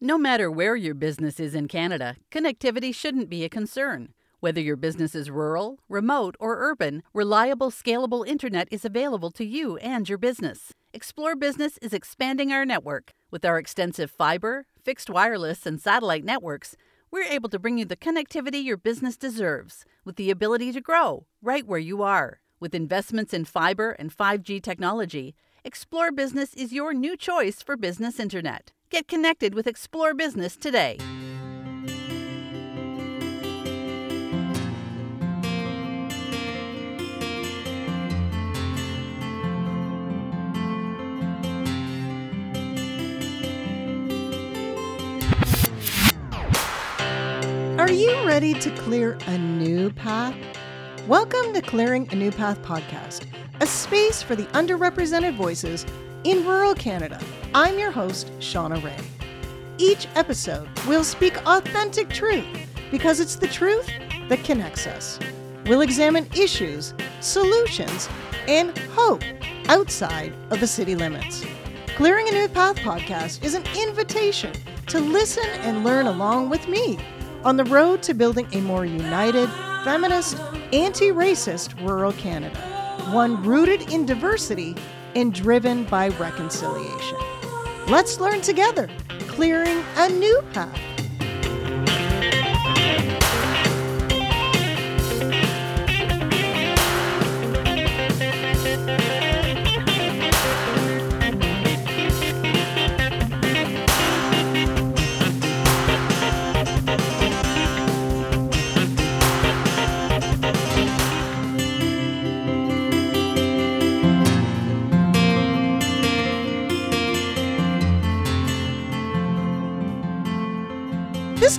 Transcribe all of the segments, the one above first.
No matter where your business is in Canada, connectivity shouldn't be a concern. Whether your business is rural, remote, or urban, reliable, scalable internet is available to you and your business. Xplore Business is expanding our network. With our extensive fiber, fixed wireless, and satellite networks, we're able to bring you the connectivity your business deserves with the ability to grow right where you are. With investments in fiber and 5G technology, Xplore Business is your new choice for business internet. Get connected with Xplore Business today. Are you ready to clear a new path? Welcome to Clearing a New Path podcast, a space for the underrepresented voices in rural Canada. I'm your host, Shauna Ray. Each episode, we'll speak authentic truth because it's the truth that connects us. We'll examine issues, solutions, and hope outside of the city limits. Clearing a New Path podcast is an invitation to listen and learn along with me on the road to building a more united, feminist, anti racist rural Canada, one rooted in diversity and driven by reconciliation. Let's learn together, clearing a new path.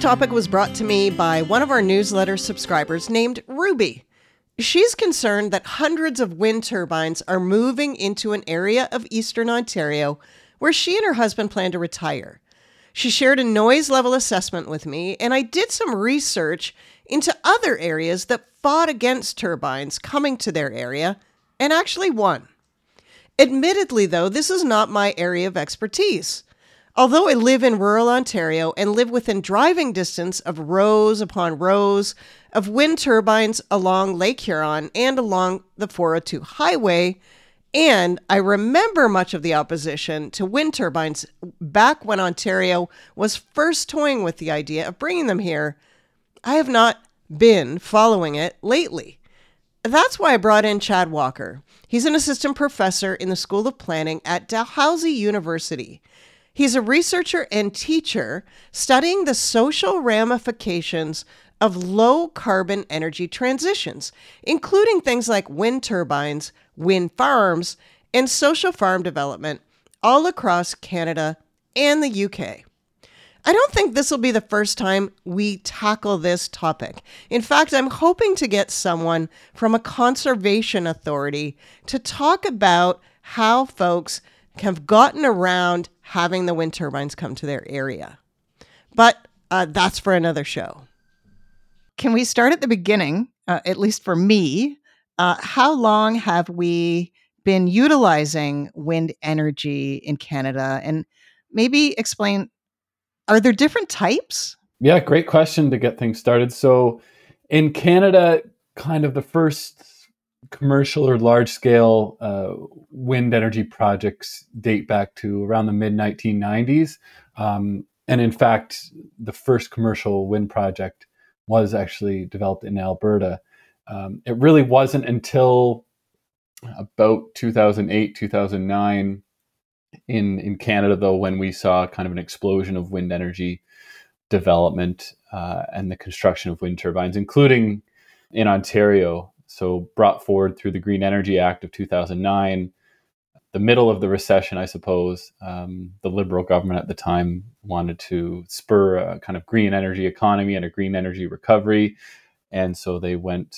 Topic was brought to me by one of our newsletter subscribers named Ruby. She's concerned that hundreds of wind turbines are moving into an area of eastern Ontario where she and her husband plan to retire. She shared a noise level assessment with me, and I did some research into other areas that fought against turbines coming to their area and actually won. Admittedly, though, this is not my area of expertise. Although I live in rural Ontario and live within driving distance of rows upon rows of wind turbines along Lake Huron and along the 402 highway, and I remember much of the opposition to wind turbines back when Ontario was first toying with the idea of bringing them here, I have not been following it lately. That's why I brought in Chad Walker. He's an assistant professor in the School of Planning at Dalhousie University. He's a researcher and teacher studying the social ramifications of low carbon energy transitions, including things like wind turbines, wind farms, and solar farm development all across Canada and the UK. I don't think this will be the first time we tackle this topic. In fact, I'm hoping to get someone from a conservation authority to talk about how folks have gotten around having the wind turbines come to their area. But uh, that's for another show. Can we start at the beginning, uh, at least for me? Uh, how long have we been utilizing wind energy in Canada? And maybe explain are there different types? Yeah, great question to get things started. So, in Canada, kind of the first commercial or large scale uh, wind energy projects date back to around the mid 1990s. Um, and in fact, the first commercial wind project was actually developed in Alberta. Um, it really wasn't until about 2008, 2009 in, in Canada, though, when we saw kind of an explosion of wind energy development uh, and the construction of wind turbines, including in Ontario so brought forward through the Green Energy Act of 2009, the middle of the recession, I suppose. Um, the Liberal government at the time wanted to spur a kind of green energy economy and a green energy recovery, and so they went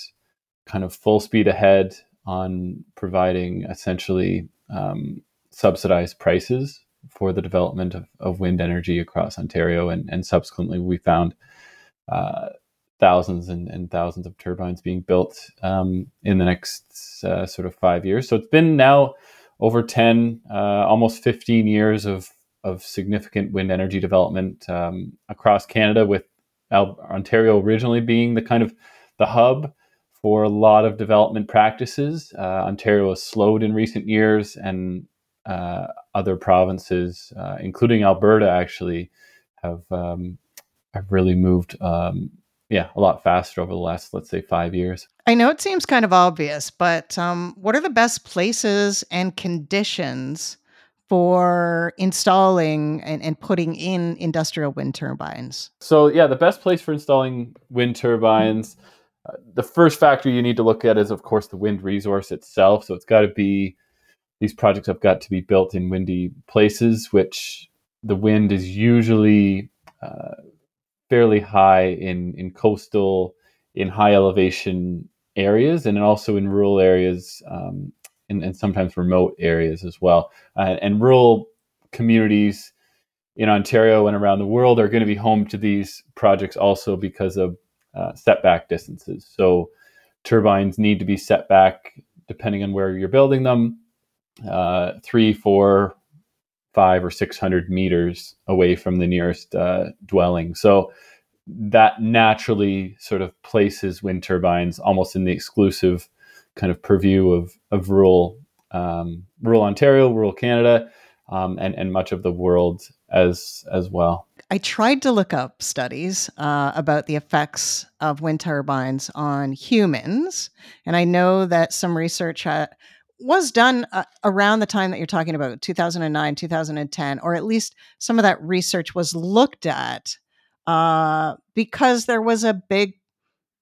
kind of full speed ahead on providing essentially um, subsidized prices for the development of, of wind energy across Ontario, and, and subsequently we found uh, thousands and, and thousands of turbines being built um, in the next uh, sort of five years. So it's been now over 10, uh, almost 15 years of of significant wind energy development um, across Canada, with Ontario originally being the kind of the hub for a lot of development practices. Uh, Ontario has slowed in recent years, and uh, other provinces, uh, including Alberta, actually have um, have really moved. Um, yeah, a lot faster over the last, let's say, five years. I know it seems kind of obvious, but um, what are the best places and conditions for installing and, and putting in industrial wind turbines? So, yeah, the best place for installing wind turbines. Uh, the first factor you need to look at is, of course, the wind resource itself. So it's got to be these projects have got to be built in windy places, which the wind is usually uh, fairly high in in coastal, in high elevation areas, and also in rural areas, um, and, and, sometimes remote areas as well. Uh, and rural communities in Ontario and around the world are going to be home to these projects also because of uh, setback distances. So turbines need to be set back depending on where you're building them uh, three, four, five, or six hundred meters away from the nearest uh, dwelling. So that naturally sort of places wind turbines almost in the exclusive kind of purview of of rural um, rural Ontario, rural Canada, um, and and much of the world as as well. I tried to look up studies uh, about the effects of wind turbines on humans, and I know that some research ha- was done uh, around the time that you're talking about 2009 2010 or at least some of that research was looked at uh, because there was a big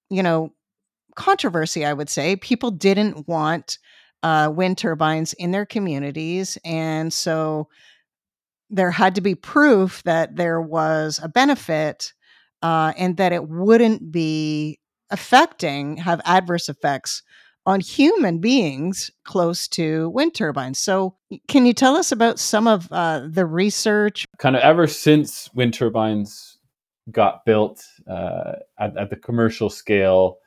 you know controversy i would say. People didn't want uh, wind turbines in their communities and so there had to be proof that there was a benefit uh, and that it wouldn't be affecting have adverse effects on human beings close to wind turbines. So, can you tell us about some of uh, the research? Kind of ever since wind turbines got built uh, at, at, the commercial scale,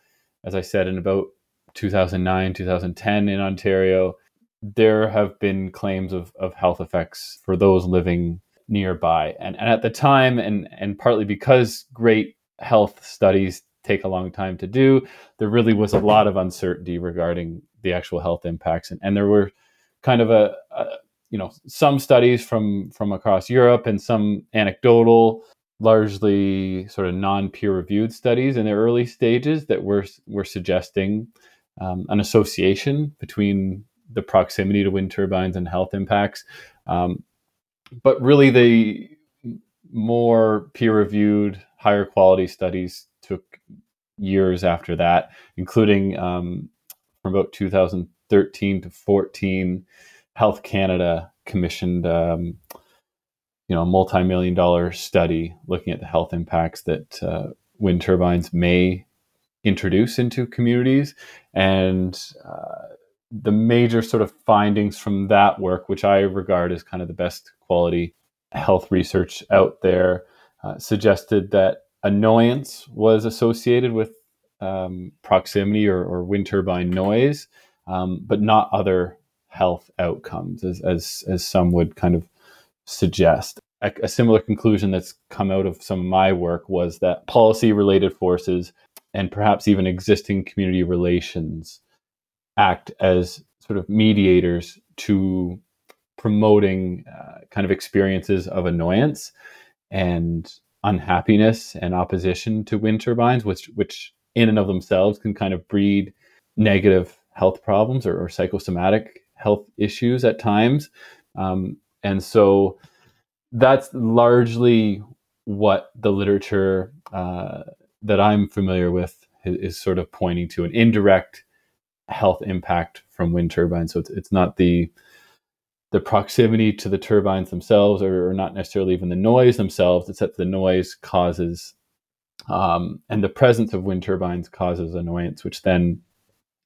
as I said, in about 2009, 2010 in Ontario, there have been claims of, of health effects for those living nearby. And, and at the time, and, and partly because great health studies take a long time to do. There really was a lot of uncertainty regarding the actual health impacts, and, and there were kind of a, a you know some studies from from across Europe and some anecdotal largely sort of non-peer reviewed studies in the early stages that were were suggesting um, an association between the proximity to wind turbines and health impacts. Um, but really, the more peer reviewed, higher quality studies years after that, including um, from about 2013 to 14, Health Canada commissioned um, you know a multi-million dollar study looking at the health impacts that uh, wind turbines may introduce into communities. And uh, the major sort of findings from that work which i regard as kind of the best quality health research out there uh, suggested that annoyance was associated with um, proximity or, or, wind turbine noise, um, but not other health outcomes, as, as, as some would kind of suggest. A, a, similar conclusion that's come out of some of my work was that policy related forces and perhaps even existing community relations act as sort of mediators to promoting uh, kind of experiences of annoyance and unhappiness and opposition to wind turbines, which which in and of themselves can kind of breed negative health problems or, or psychosomatic health issues at times. Um, and so that's largely what the literature uh, that I'm familiar with is, is, sort of pointing to an indirect health impact from wind turbines. So it's, it's not the the proximity to the turbines themselves, or, or not necessarily even the noise themselves, except the noise causes, um, and the presence of wind turbines causes annoyance, which then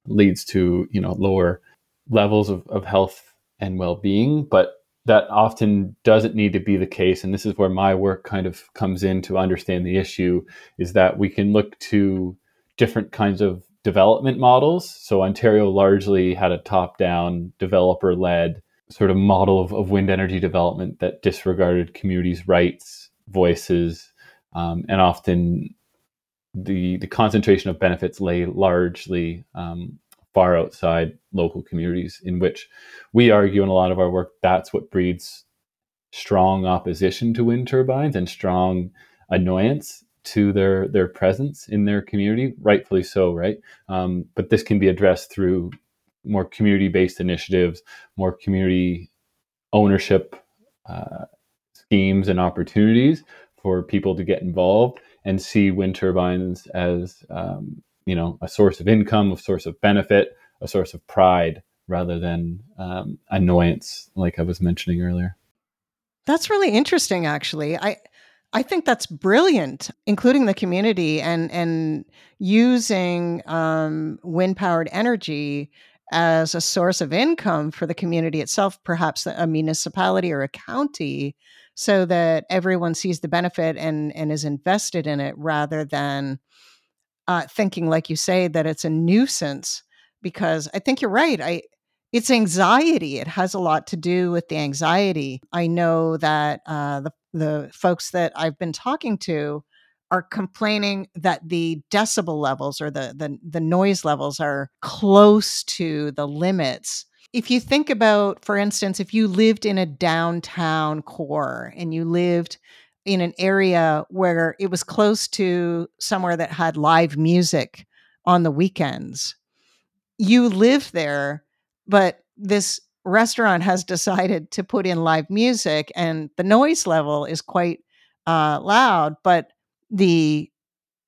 leads to you know lower levels of, of health and well-being. But that often doesn't need to be the case, and this is where my work kind of comes in to understand the issue. Is that we can look to different kinds of development models. So Ontario largely had a top-down, developer-led sort of model of, of wind energy development that disregarded communities' rights, voices, um, and often the the concentration of benefits lay largely um, far outside local communities, in which we argue in a lot of our work that's what breeds strong opposition to wind turbines and strong annoyance to their their presence in their community, rightfully so, right? Um, but this can be addressed through more community based initiatives, more community ownership uh, schemes and opportunities for people to get involved and see wind turbines as um, you know a source of income, a source of benefit, a source of pride rather than um, annoyance, like I was mentioning earlier. That's really interesting, actually. I I think that's brilliant, including the community and and using um, wind powered energy as a source of income for the community itself, perhaps a municipality or a county, so that everyone sees the benefit and and is invested in it rather than uh, thinking, like you say, that it's a nuisance. Because I think you're right. I it's anxiety. It has a lot to do with the anxiety. I know that uh, the the folks that I've been talking to are complaining that the decibel levels or the, the the noise levels are close to the limits. If you think about, for instance, if you lived in a downtown core and you lived in an area where it was close to somewhere that had live music on the weekends, you live there, but this restaurant has decided to put in live music and the noise level is quite uh, loud, but the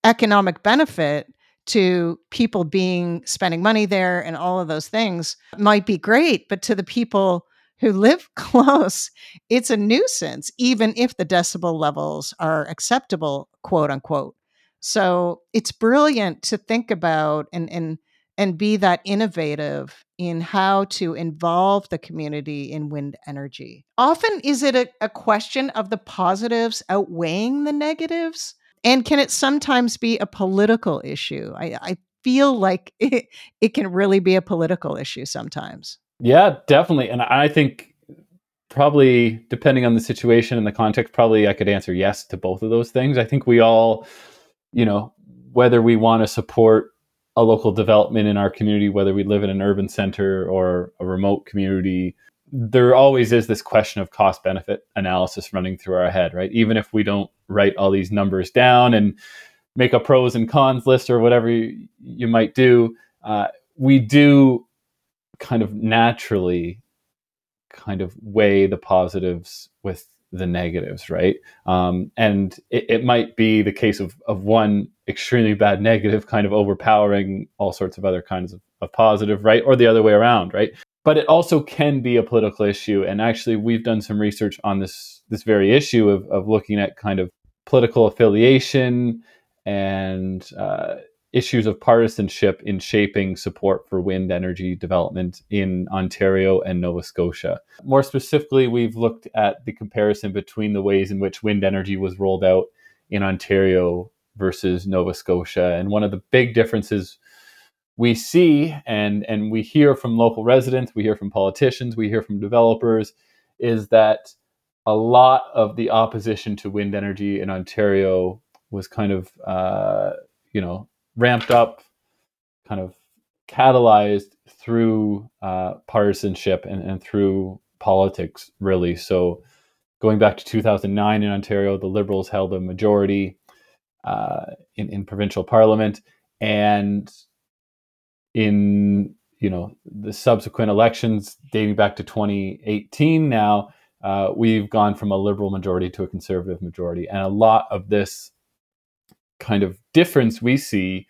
economic benefit to people being spending money there and all of those things might be great, but to the people who live close, it's a nuisance, even if the decibel levels are acceptable, quote unquote. So it's brilliant to think about and and and be that innovative in how to involve the community in wind energy. Often, is it a, a question of the positives outweighing the negatives? And can it sometimes be a political issue? I, I feel like it, it can really be a political issue sometimes. Yeah, definitely. And I think probably depending on the situation and the context, probably I could answer yes to both of those things. I think we all, you know, whether we want to support a local development in our community, whether we live in an urban center or a remote community, there always is this question of cost benefit analysis running through our head, right? Even if we don't write all these numbers down and make a pros and cons list or whatever you, you might do, uh, we do kind of naturally kind of weigh the positives with the negatives, right? Um, and it, it, might be the case of, of one extremely bad negative kind of overpowering all sorts of other kinds of, of positive, right? Or the other way around, right? But it also can be a political issue. And actually, we've done some research on this this very issue of, of looking at kind of political affiliation and uh, issues of partisanship in shaping support for wind energy development in Ontario and Nova Scotia. More specifically, we've looked at the comparison between the ways in which wind energy was rolled out in Ontario versus Nova Scotia. And one of the big differences we see and, and we hear from local residents, we hear from politicians, we hear from developers, is that a lot of the opposition to wind energy in Ontario was kind of, uh, you know, ramped up, kind of catalyzed through uh, partisanship and, and through politics, really. So, going back to 2009 in Ontario, the Liberals held a majority uh, in, in provincial parliament, and in you know the subsequent elections dating back to 2018 now uh, we've gone from a liberal majority to a conservative majority and a lot of this kind of difference we see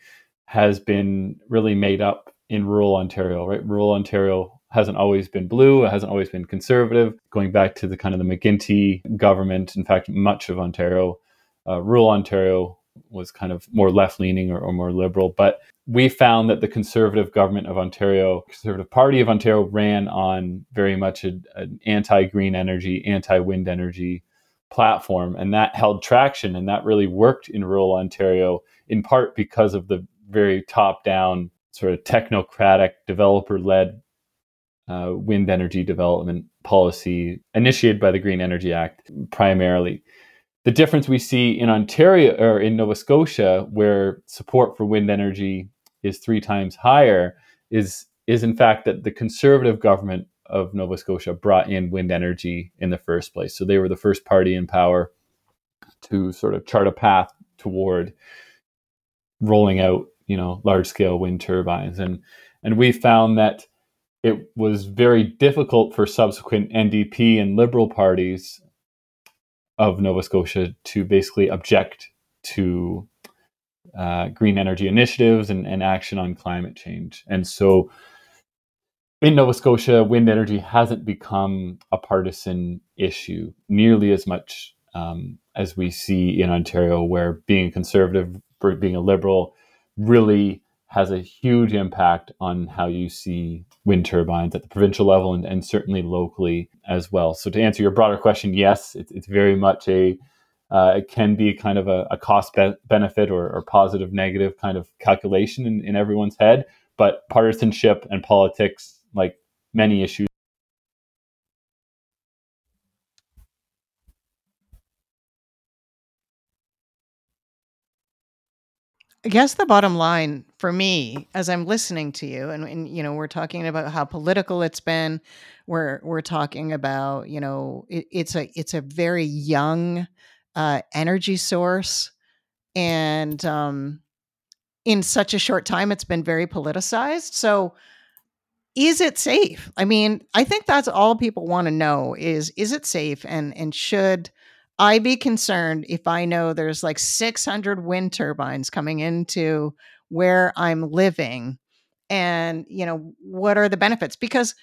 has been really made up in rural Ontario, right? Rural Ontario hasn't always been blue, it hasn't always been conservative. Going back to the kind of the McGuinty government, in fact, much of Ontario, uh, rural Ontario was kind of more left leaning or, or, more liberal. But we found that the Conservative government of Ontario, Conservative Party of Ontario, ran on very much a, an anti green energy, anti wind energy platform. And that held traction and that really worked in rural Ontario, in part because of the very top down, sort of technocratic, developer led uh, wind energy development policy initiated by the Green Energy Act primarily. The difference we see in Ontario or in Nova Scotia, where support for wind energy is three times higher, is is in fact that the conservative government of Nova Scotia brought in wind energy in the first place. So they were the first party in power to sort of chart a path toward rolling out, you know, large scale wind turbines. And and we found that it was very difficult for subsequent NDP and Liberal parties of Nova Scotia to basically object to uh, green energy initiatives and, and action on climate change. And so in Nova Scotia, wind energy hasn't become a partisan issue nearly as much um, as we see in Ontario, where being a conservative, being a liberal, really has a huge impact on how you see wind turbines at the provincial level and, and certainly locally as well. So to answer your broader question, yes, it's, it's very much a uh, it can be kind of a, a cost be- benefit or, or, positive negative kind of calculation in, in everyone's head. But partisanship and politics, like many issues, I guess the bottom line for me, as I'm listening to you, and, and, you know, we're talking about how political it's been. We're we're talking about you know it, it's a it's a very young uh, energy source, and um, in such a short time, it's been very politicized. So, is it safe? I mean, I think that's all people want to know: is is it safe, and and should I be concerned if I know there's like 600 wind turbines coming into where I'm living and you know what are the benefits? Because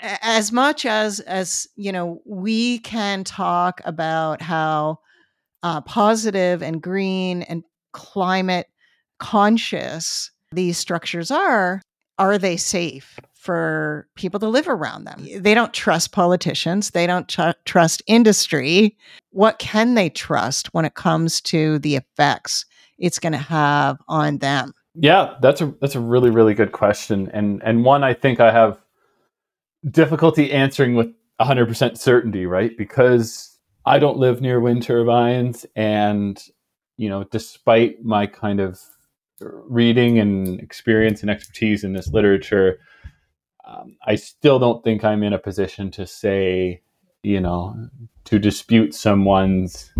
as much as as you know we can talk about how uh, positive and green and climate conscious these structures are are they safe for people to live around them. They don't trust politicians, they don't tr- trust industry. What can they trust when it comes to the effects it's going to have on them? Yeah, that's a that's a really really good question and and one I think I have difficulty answering with 100% certainty, right? Because I don't live near wind turbines and you know, despite my kind of reading and experience and expertise in this literature, um, I still don't think I'm in a position to say, you know, to dispute someone's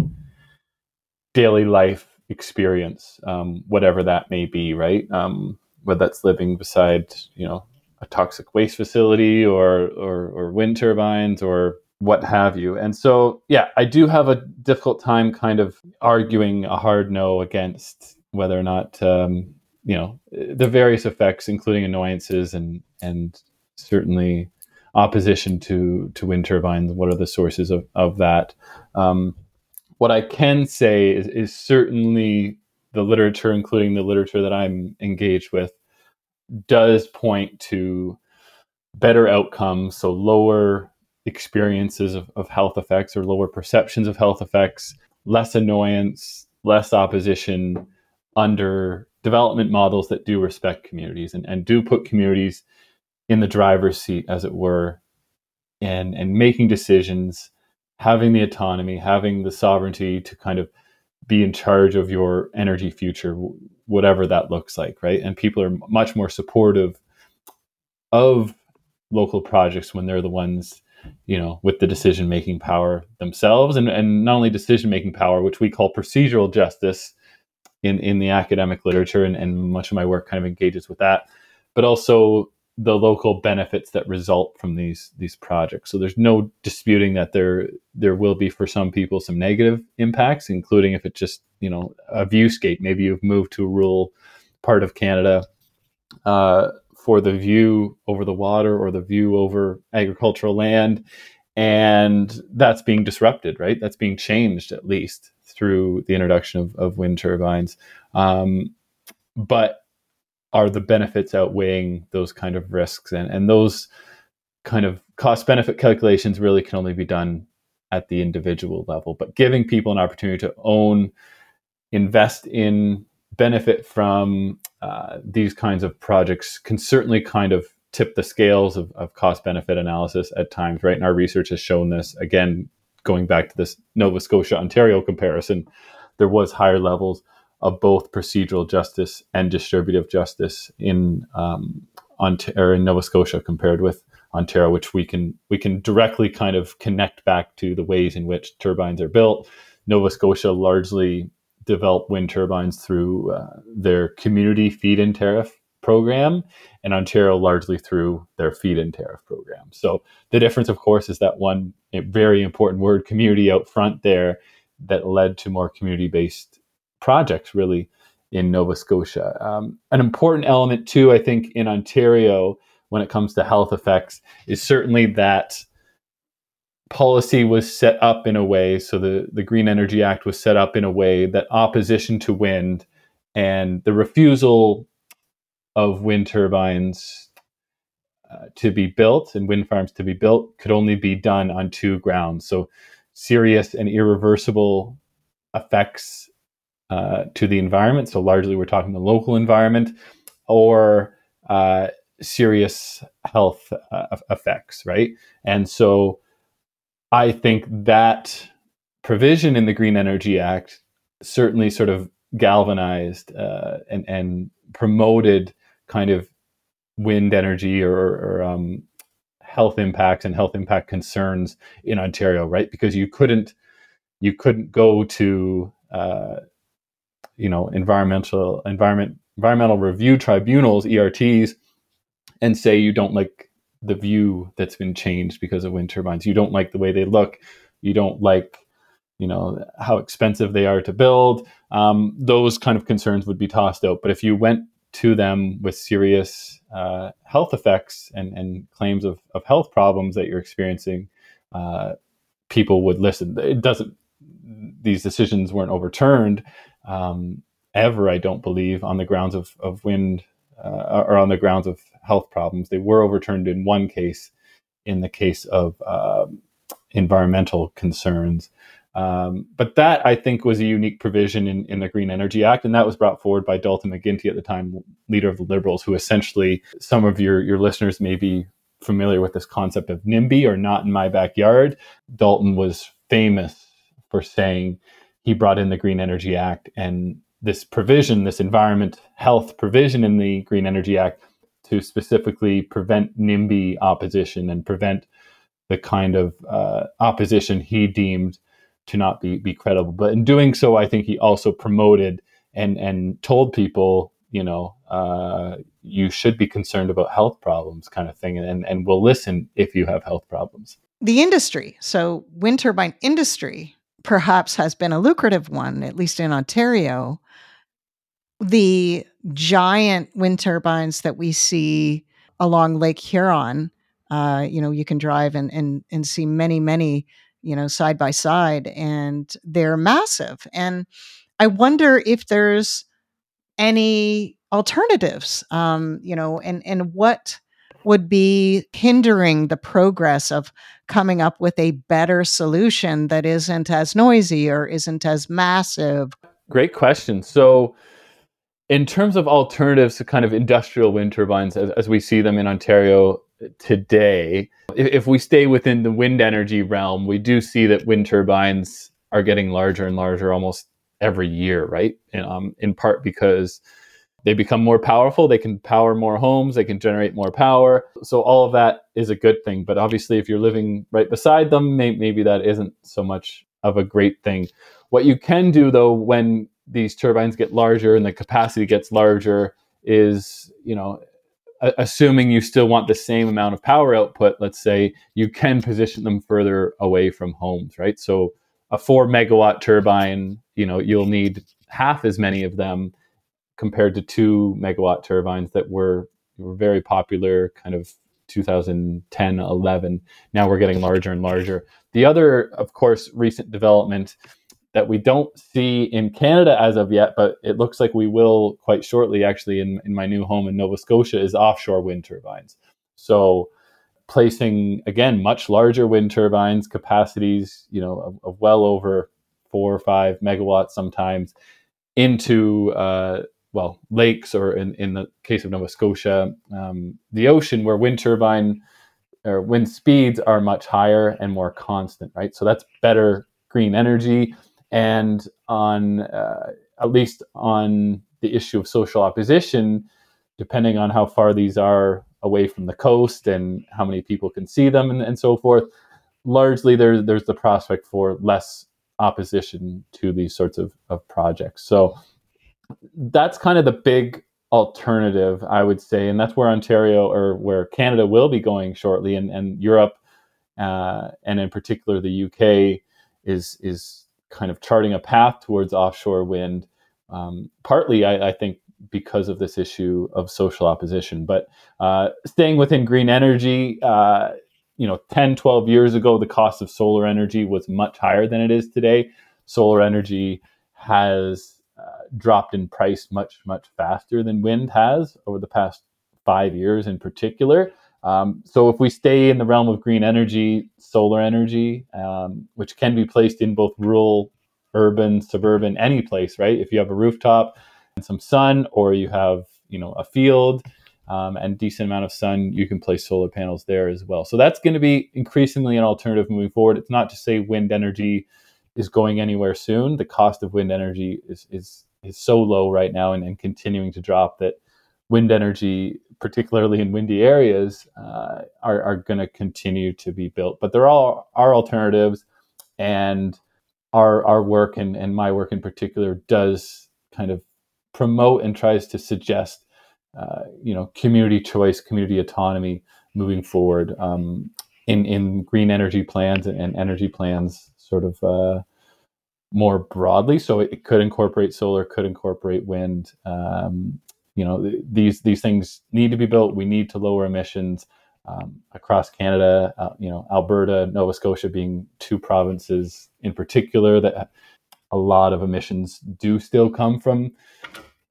daily life experience, um, whatever that may be, right? Um, whether that's living beside, you know, a toxic waste facility or, or, or wind turbines or what have you. And so, yeah, I do have a difficult time kind of arguing a hard no against whether or not, um, you know, the various effects, including annoyances and, and certainly opposition to to wind turbines. What are the sources of of that? Um, what I can say is, is certainly the literature, including the literature that I'm engaged with, does point to better outcomes, so lower experiences of, of health effects or lower perceptions of health effects, less annoyance, less opposition under development models that do respect communities and, and do put communities in the driver's seat, as it were, and and making decisions, having the autonomy, having the sovereignty to kind of be in charge of your energy future, whatever that looks like, right? And people are much more supportive of local projects when they're the ones, you know, with the decision making power themselves, and and not only decision making power, which we call procedural justice in in the academic literature, and, and much of my work kind of engages with that, but also the local benefits that result from these these projects. So there's no disputing that there there will be for some people some negative impacts, including if it's just you know a viewscape. Maybe you've moved to a rural part of Canada uh, for the view over the water or the view over agricultural land, and that's being disrupted. Right, that's being changed at least through the introduction of, of wind turbines. Um, but are the benefits outweighing those kind of risks. And and those kind of cost benefit calculations really can only be done at the individual level. But giving people an opportunity to own invest in benefit from uh, these kinds of projects can certainly kind of tip the scales of, of cost benefit analysis at times, right? And our research has shown this. Again, going back to this Nova Scotia Ontario comparison, there was higher levels of both procedural justice and distributive justice in um, Ontario in Nova Scotia compared with Ontario, which we can we can directly kind of connect back to the ways in which turbines are built. Nova Scotia largely developed wind turbines through uh, their community feed-in tariff program, and Ontario largely through their feed-in tariff program. So the difference, of course, is that one very important word, community, out front there, that led to more community-based projects, really in Nova Scotia. Um, an important element, too, I think, in Ontario when it comes to health effects is certainly that policy was set up in a way so the, the green energy act was set up in a way that opposition to wind and the refusal of wind turbines uh, to be built and wind farms to be built could only be done on two grounds so serious and irreversible effects uh, to the environment so largely we're talking the local environment or uh, serious health uh, effects, right? And so I think that provision in the Green Energy Act certainly sort of galvanized uh, and, and promoted kind of wind energy or, or um, health impacts and health impact concerns in Ontario, right? Because you couldn't you couldn't go to uh, you know environmental environment environmental review tribunals ERTs and say you don't like the view that's been changed because of wind turbines. You don't like the way they look. You don't like, you know, how expensive they are to build. Um, those kind of concerns would be tossed out. But if you went to them with serious uh, health effects and, and claims of, of health problems that you're experiencing, uh, people would listen. It doesn't. These decisions weren't overturned um, ever. I don't believe on the grounds of, of wind uh, or on the grounds of health problems. They were overturned in one case, in the case of um, environmental concerns. Um, but that I think was a unique provision in, in the Green Energy Act, and that was brought forward by Dalton McGuinty at the time, leader of the Liberals, who essentially some of your your listeners may be familiar with this concept of NIMBY or not in my backyard. Dalton was famous for saying he brought in the Green Energy Act and this provision, this environment health provision in the Green Energy Act to specifically prevent NIMBY opposition and prevent the kind of uh, opposition he deemed to not be, be credible. But in doing so, I think he also promoted and, and told people, you know, uh, you should be concerned about health problems kind of thing. And, and we'll listen if you have health problems. The industry, so wind turbine industry, perhaps has been a lucrative one, at least in Ontario. The giant wind turbines that we see along Lake Huron. Uh, you know, you can drive and, and and see many, many, you know, side by side, and they're massive. And I wonder if there's any alternatives, um, you know, and and what would be hindering the progress of coming up with a better solution that isn't as noisy or isn't as massive? Great question. So in terms of alternatives to kind of industrial wind turbines as, as we see them in Ontario today, if, if, we stay within the wind energy realm, we do see that wind turbines are getting larger and larger almost every year, right? And, um, in part because they become more powerful, they can power more homes, they can generate more power. So all of that is a good thing. But obviously, if you're living right beside them, may, maybe that isn't so much of a great thing. What you can do though, when these turbines get larger and the capacity gets larger is you know assuming you still want the same amount of power output let's say you can position them further away from homes right so a 4 megawatt turbine you know you'll need half as many of them compared to 2 megawatt turbines that were were very popular kind of 2010 11 now we're getting larger and larger the other of course recent development that we don't see in Canada as of yet, but it looks like we will quite shortly, actually, in, in my new home in Nova Scotia, is offshore wind turbines. So, placing again much larger wind turbines, capacities, you know, of, of well over four or five megawatts sometimes, into uh, well lakes or in, in the case of Nova Scotia, um, the ocean where wind turbine or wind speeds are much higher and more constant, right? So that's better green energy. And on uh, at least on the issue of social opposition, depending on how far these are away from the coast and how many people can see them and, and so forth, largely there's there's the prospect for less opposition to these sorts of, of projects. So that's kind of the big alternative, I would say, and that's where Ontario or where Canada will be going shortly, and, and Europe, uh, and in particular the UK, is is kind of charting a path towards offshore wind. Um, partly, I, I, think, because of this issue of social opposition, but uh, staying within green energy. Uh, you know 10 12 years ago the cost of solar energy was much higher than it is today solar energy has uh, dropped in price much much faster than wind has over the past five years in particular um, so if we stay in the realm of green energy solar energy um, which can be placed in both rural urban suburban any place right if you have a rooftop and some sun or you have you know a field um, and decent amount of sun, you can place solar panels there as well. So that's going to be increasingly an alternative moving forward. It's not to say wind energy is going anywhere soon. The cost of wind energy is is is so low right now and, and continuing to drop that wind energy, particularly in windy areas, uh, are, are going to continue to be built. But there are, are alternatives, and our our work and, and my work in particular does kind of promote and tries to suggest uh, you know community choice, community autonomy moving forward um, in in green energy plans and, and energy plans, sort of uh, more broadly. So it, could incorporate solar, could incorporate wind. Um, you know th- these these things need to be built. We need to lower emissions. Um, across Canada, uh, you know, Alberta, Nova Scotia being two provinces in particular that a lot of emissions do still come from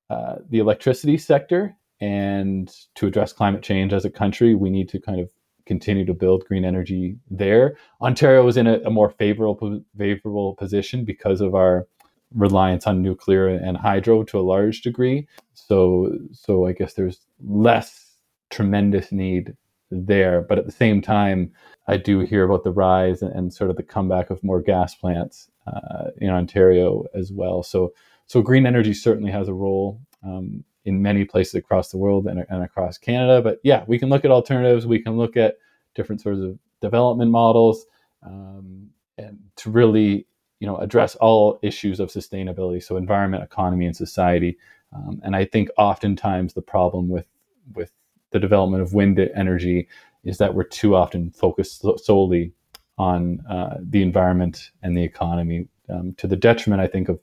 uh, the electricity sector. And to address climate change as a country, we need to kind of continue to build green energy there. Ontario is in a, a more favorable favorable position because of our reliance on nuclear and hydro to a large degree. So so I guess there's less tremendous need there. But at the same time, I do hear about the rise and, sort of the comeback of more gas plants uh, in Ontario as well. So so green energy certainly has a role. Um, in many places across the world and, and across Canada. But yeah, we can look at alternatives. We can look at different sorts of development models um, and to really you know address all issues of sustainability so environment economy and society um, and i think oftentimes the problem with with the development of wind energy is that we're too often focused solely on uh, the environment and the economy um, to the detriment i think of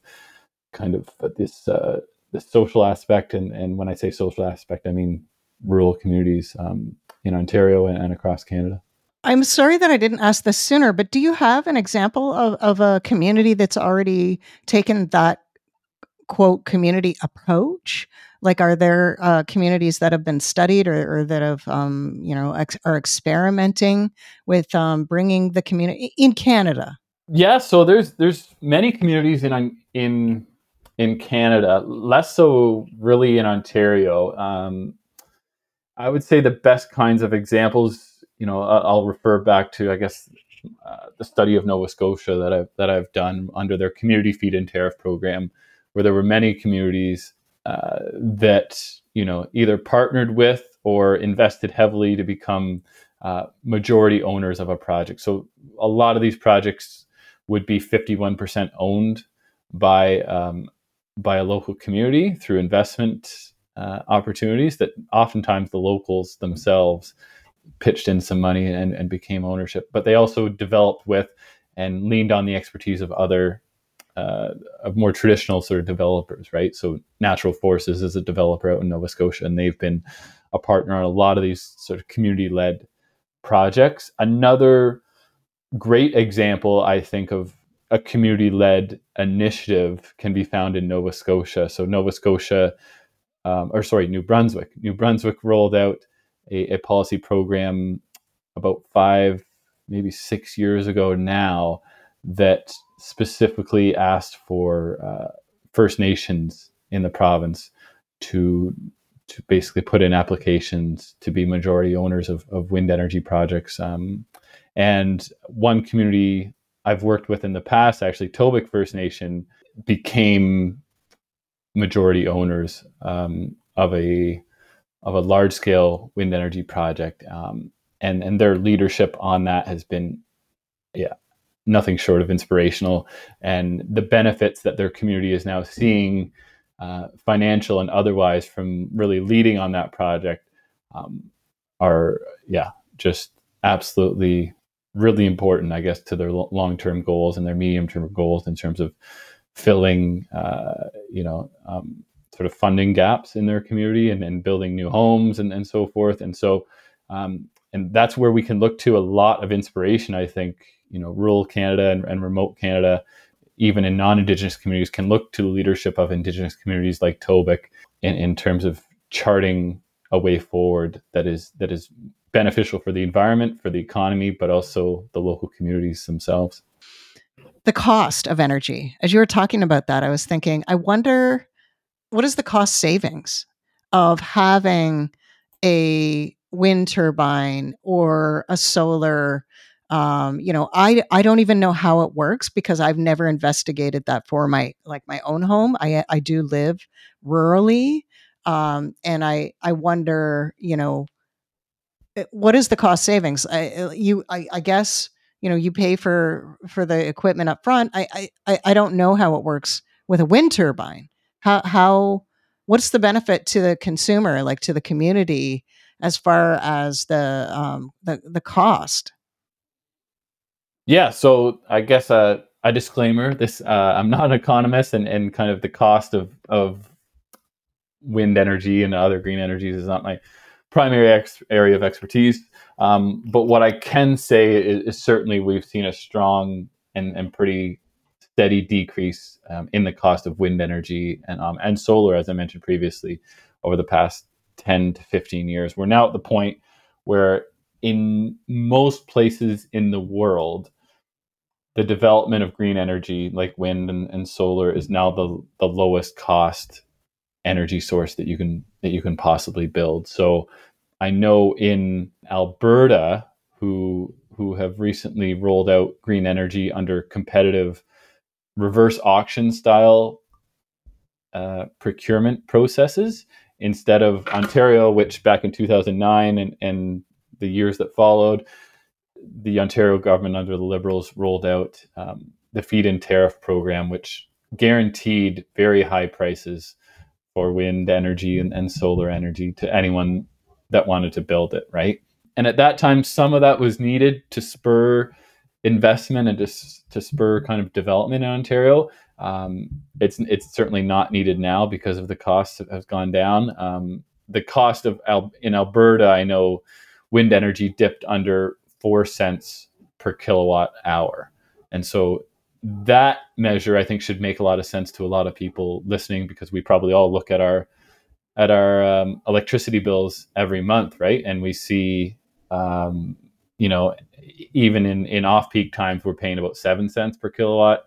kind of this uh, the social aspect, and, and when I say social aspect, I mean rural communities um, in Ontario and, and, across Canada. I'm sorry that I didn't ask this sooner, but do you have an example of, of a community that's already taken that quote community approach? Like, are there uh, communities that have been studied or, or that have, um, you know, ex- are experimenting with um, bringing the community in Canada? Yeah, so there's there's many communities in in in Canada, less so really in Ontario. Um, I would say the best kinds of examples, you know, I'll refer back to, I guess, uh, the study of Nova Scotia that I've that I've done under their community feed-in tariff program, where there were many communities uh, that you know either partnered with or invested heavily to become uh, majority owners of a project. So a lot of these projects would be 51% owned by um, by a local community through investment uh, opportunities that oftentimes the locals themselves pitched in some money and, and became ownership. But they also developed with and leaned on the expertise of other uh, of more traditional sort of developers, right? So Natural Forces is a developer out in Nova Scotia, and they've been a partner on a lot of these sort of community-led projects. Another great example, I think, of a community led initiative can be found in Nova Scotia. So, Nova Scotia, um, or sorry, New Brunswick. New Brunswick rolled out a, a, policy program about five, maybe six years ago now that specifically asked for uh, First Nations in the province to to basically put in applications to be majority owners of, of wind energy projects. Um, and one community I've worked with in the past, actually, Tobique First Nation became majority owners um, of a of a large scale wind energy project, um, and and their leadership on that has been, yeah, nothing short of inspirational. And the benefits that their community is now seeing, uh, financial and otherwise, from really leading on that project, um, are yeah, just absolutely really important, I guess, to their long term goals and their medium term goals in terms of filling, uh, you know, um, sort of funding gaps in their community and, and building new homes and, and so forth. And so, um, and that's where we can look to a lot of inspiration, I think, you know, rural Canada and, and remote Canada, even in non-Indigenous communities, can look to the leadership of Indigenous communities like Tobique in, in terms of charting a way forward that is that is beneficial for the environment, for the economy, but also the local communities themselves. The cost of energy. As you were talking about that, I was thinking, I wonder what is the cost savings of having a wind turbine or a solar um, you know i i don't even know how it works because i've never investigated that for my like my own home i i do live rurally um, and i i wonder you know what is the cost savings? I, eh, you I, I guess you know you pay for for the equipment up front I, I i don't know how it works with a wind turbine. How how what's the benefit to the consumer like to the community as far as the um the, the cost? Yeah so i guess uh, a disclaimer this uh, i'm not an economist and, and kind of the cost of of wind energy and other green energies is not my primary ex- area of expertise um, but what i can say is, is, certainly we've seen a strong and, and pretty steady decrease um, in the cost of wind energy and um, and solar, as I mentioned previously, over the past 10 to 15 years. We're now at the point where, in most places in the world, the development of green energy, like wind and, and solar, is now the the lowest cost energy source that you can that you can possibly build. So, I know in Alberta, who who have recently rolled out green energy under competitive reverse auction style uh, procurement processes instead of Ontario, which back in 2009 and, and the years that followed, the Ontario government under the Liberals rolled out um, the feed in tariff program, which guaranteed very high prices for wind energy and, and solar energy to anyone that wanted to build it, right? And at that time, some of that was needed to spur investment and to, to spur kind of development in Ontario. Um, it's it's certainly not needed now because of the costs have gone down. Um, the cost of in Alberta, I know, wind energy dipped under four cents per kilowatt hour, and so that measure I think should make a lot of sense to a lot of people listening because we probably all look at our at our um, electricity bills every month, right? And we see um, you know, even in, in off peak times, we're paying about seven cents per kilowatt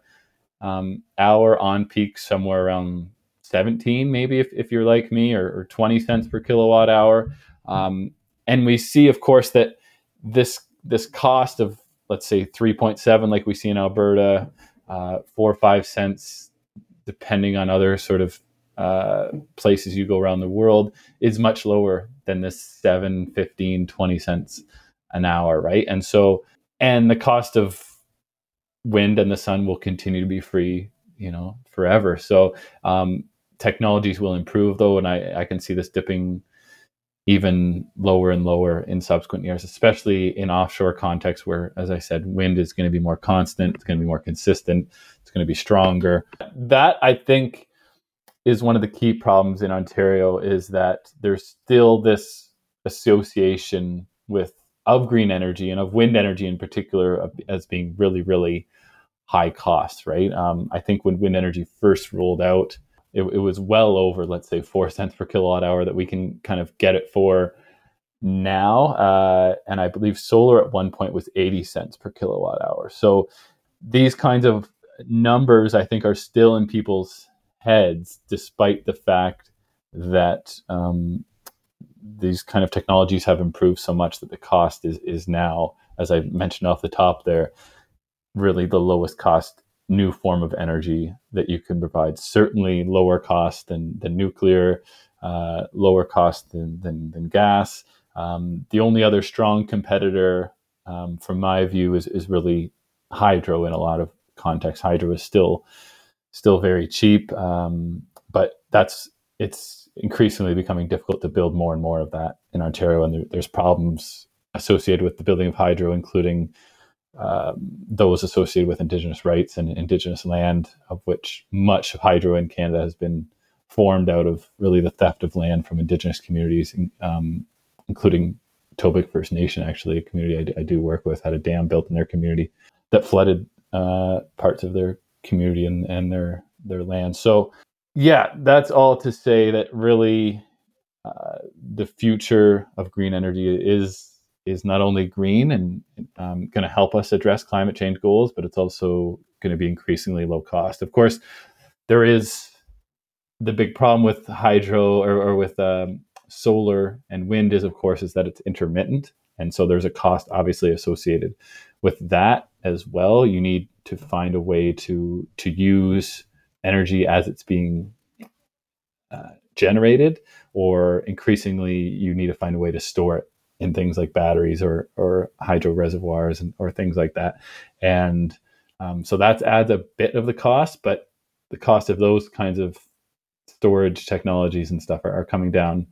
um, hour. On peak, somewhere around 17, maybe if, if you're like me, or, or 20 cents per kilowatt hour. Um, and we see, of course, that this this cost of let's say 3.7, like we see in Alberta, uh, four or five cents, depending on other sort of uh, places you go around the world, is much lower than this 7, 15, 20 cents an hour, right? And so, and the cost of wind and the sun will continue to be free, you know, forever. So, um, technologies will improve though, and I, I can see this dipping even lower and lower in subsequent years, especially in offshore contexts where, as I said, wind is going to be more constant, it's going to be more consistent, it's going to be stronger. That I think is one of the key problems in Ontario is that there's still this association with of green energy and of wind energy in particular as being really, really high cost, right? Um, I think when wind energy first rolled out, it, it, was well over, let's say, four cents per kilowatt hour that we can kind of get it for now. Uh, and I believe solar at one point was 80 cents per kilowatt hour. So these kinds of numbers, I think, are still in people's heads, despite the fact that um, these kind of technologies have improved so much that the cost is is now, as I mentioned off the top there, really the lowest cost new form of energy that you can provide. Certainly lower cost than, than nuclear, uh, lower cost than, than, than gas. Um, the only other strong competitor, um, from my view, is, is really hydro in a lot of contexts. Hydro is still still very cheap, um, but that's it's increasingly becoming difficult to build more and more of that in Ontario, and there, there's problems associated with the building of hydro, including um, those associated with Indigenous rights and Indigenous land, of which much of hydro in Canada has been formed out of really the theft of land from Indigenous communities, um, including Tobique First Nation, actually, a community I, I, do work with, had a dam built in their community that flooded uh, parts of their community and, and their their land. So, yeah, that's all to say that really uh, the future of green energy is is not only green and um, going to help us address climate change goals, but it's also going to be increasingly low cost. Of course, there is the big problem with hydro or, or with um, solar and wind is, of course, is that it's intermittent, and so there's a cost obviously associated with that as well. You need to find a way to to use energy as it's being uh, generated, or increasingly you need to find a way to store it in things like batteries or or hydro reservoirs and or things like that. And um, so that adds a bit of the cost, but the cost of those kinds of storage technologies and stuff are, are coming down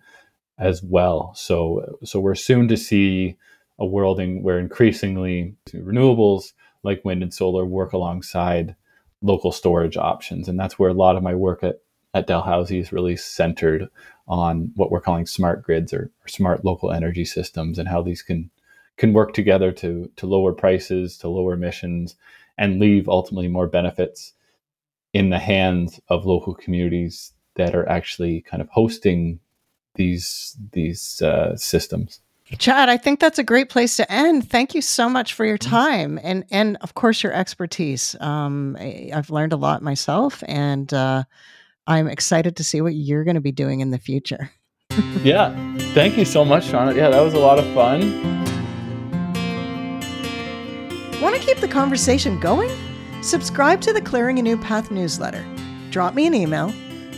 as well. So so we're soon to see a world in where increasingly renewables like wind and solar work alongside local storage options, and that's where a lot of my work at at Dalhousie is really centered on what we're calling smart grids or, or, smart local energy systems and how these can can work together to to lower prices, to lower emissions, and leave ultimately more benefits in the hands of local communities that are actually kind of hosting these these uh, systems. Chad, I think that's a great place to end. Thank you so much for your mm-hmm. time and and of course your expertise. Um, I, have learned a lot myself, and uh, I'm excited to see what you're going to be doing in the future. yeah. Thank you so much, Shauna. Yeah, that was a lot of fun. Want to keep the conversation going? Subscribe to the Clearing a New Path newsletter. Drop me an email,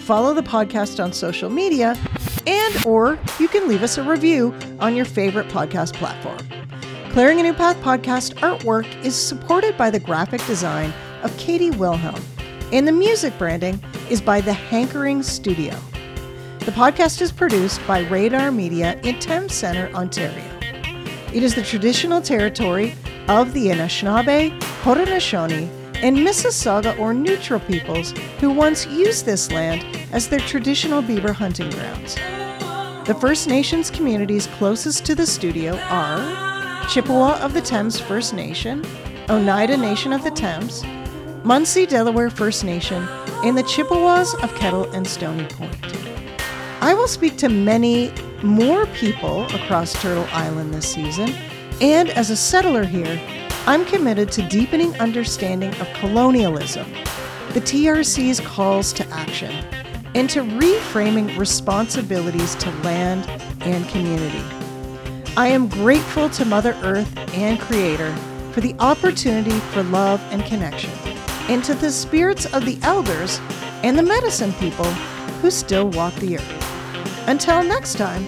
follow the podcast on social media, and or you can leave us a review on your favorite podcast platform. Clearing a New Path podcast artwork is supported by the graphic design of Katie Wilhelm and the music branding is by The Hankering Studio. The podcast is produced by Radar Media in Thames Centre, Ontario. It is the traditional territory of the Anishinaabe, Haudenosaunee, and Mississauga or neutral peoples who once used this land as their traditional beaver hunting grounds. The First Nations communities closest to the studio are Chippewa of the Thames First Nation, Oneida Nation of the Thames, Munsee Delaware First Nation, and the Chippewas of Kettle and Stony Point. I will speak to many more people across Turtle Island this season, and as a settler here, I'm committed to deepening understanding of colonialism, the TRC's calls to action, and to reframing responsibilities to land and community. I am grateful to Mother Earth and Creator for the opportunity for love and connection into the spirits of the elders and the medicine people who still walk the earth. Until next time,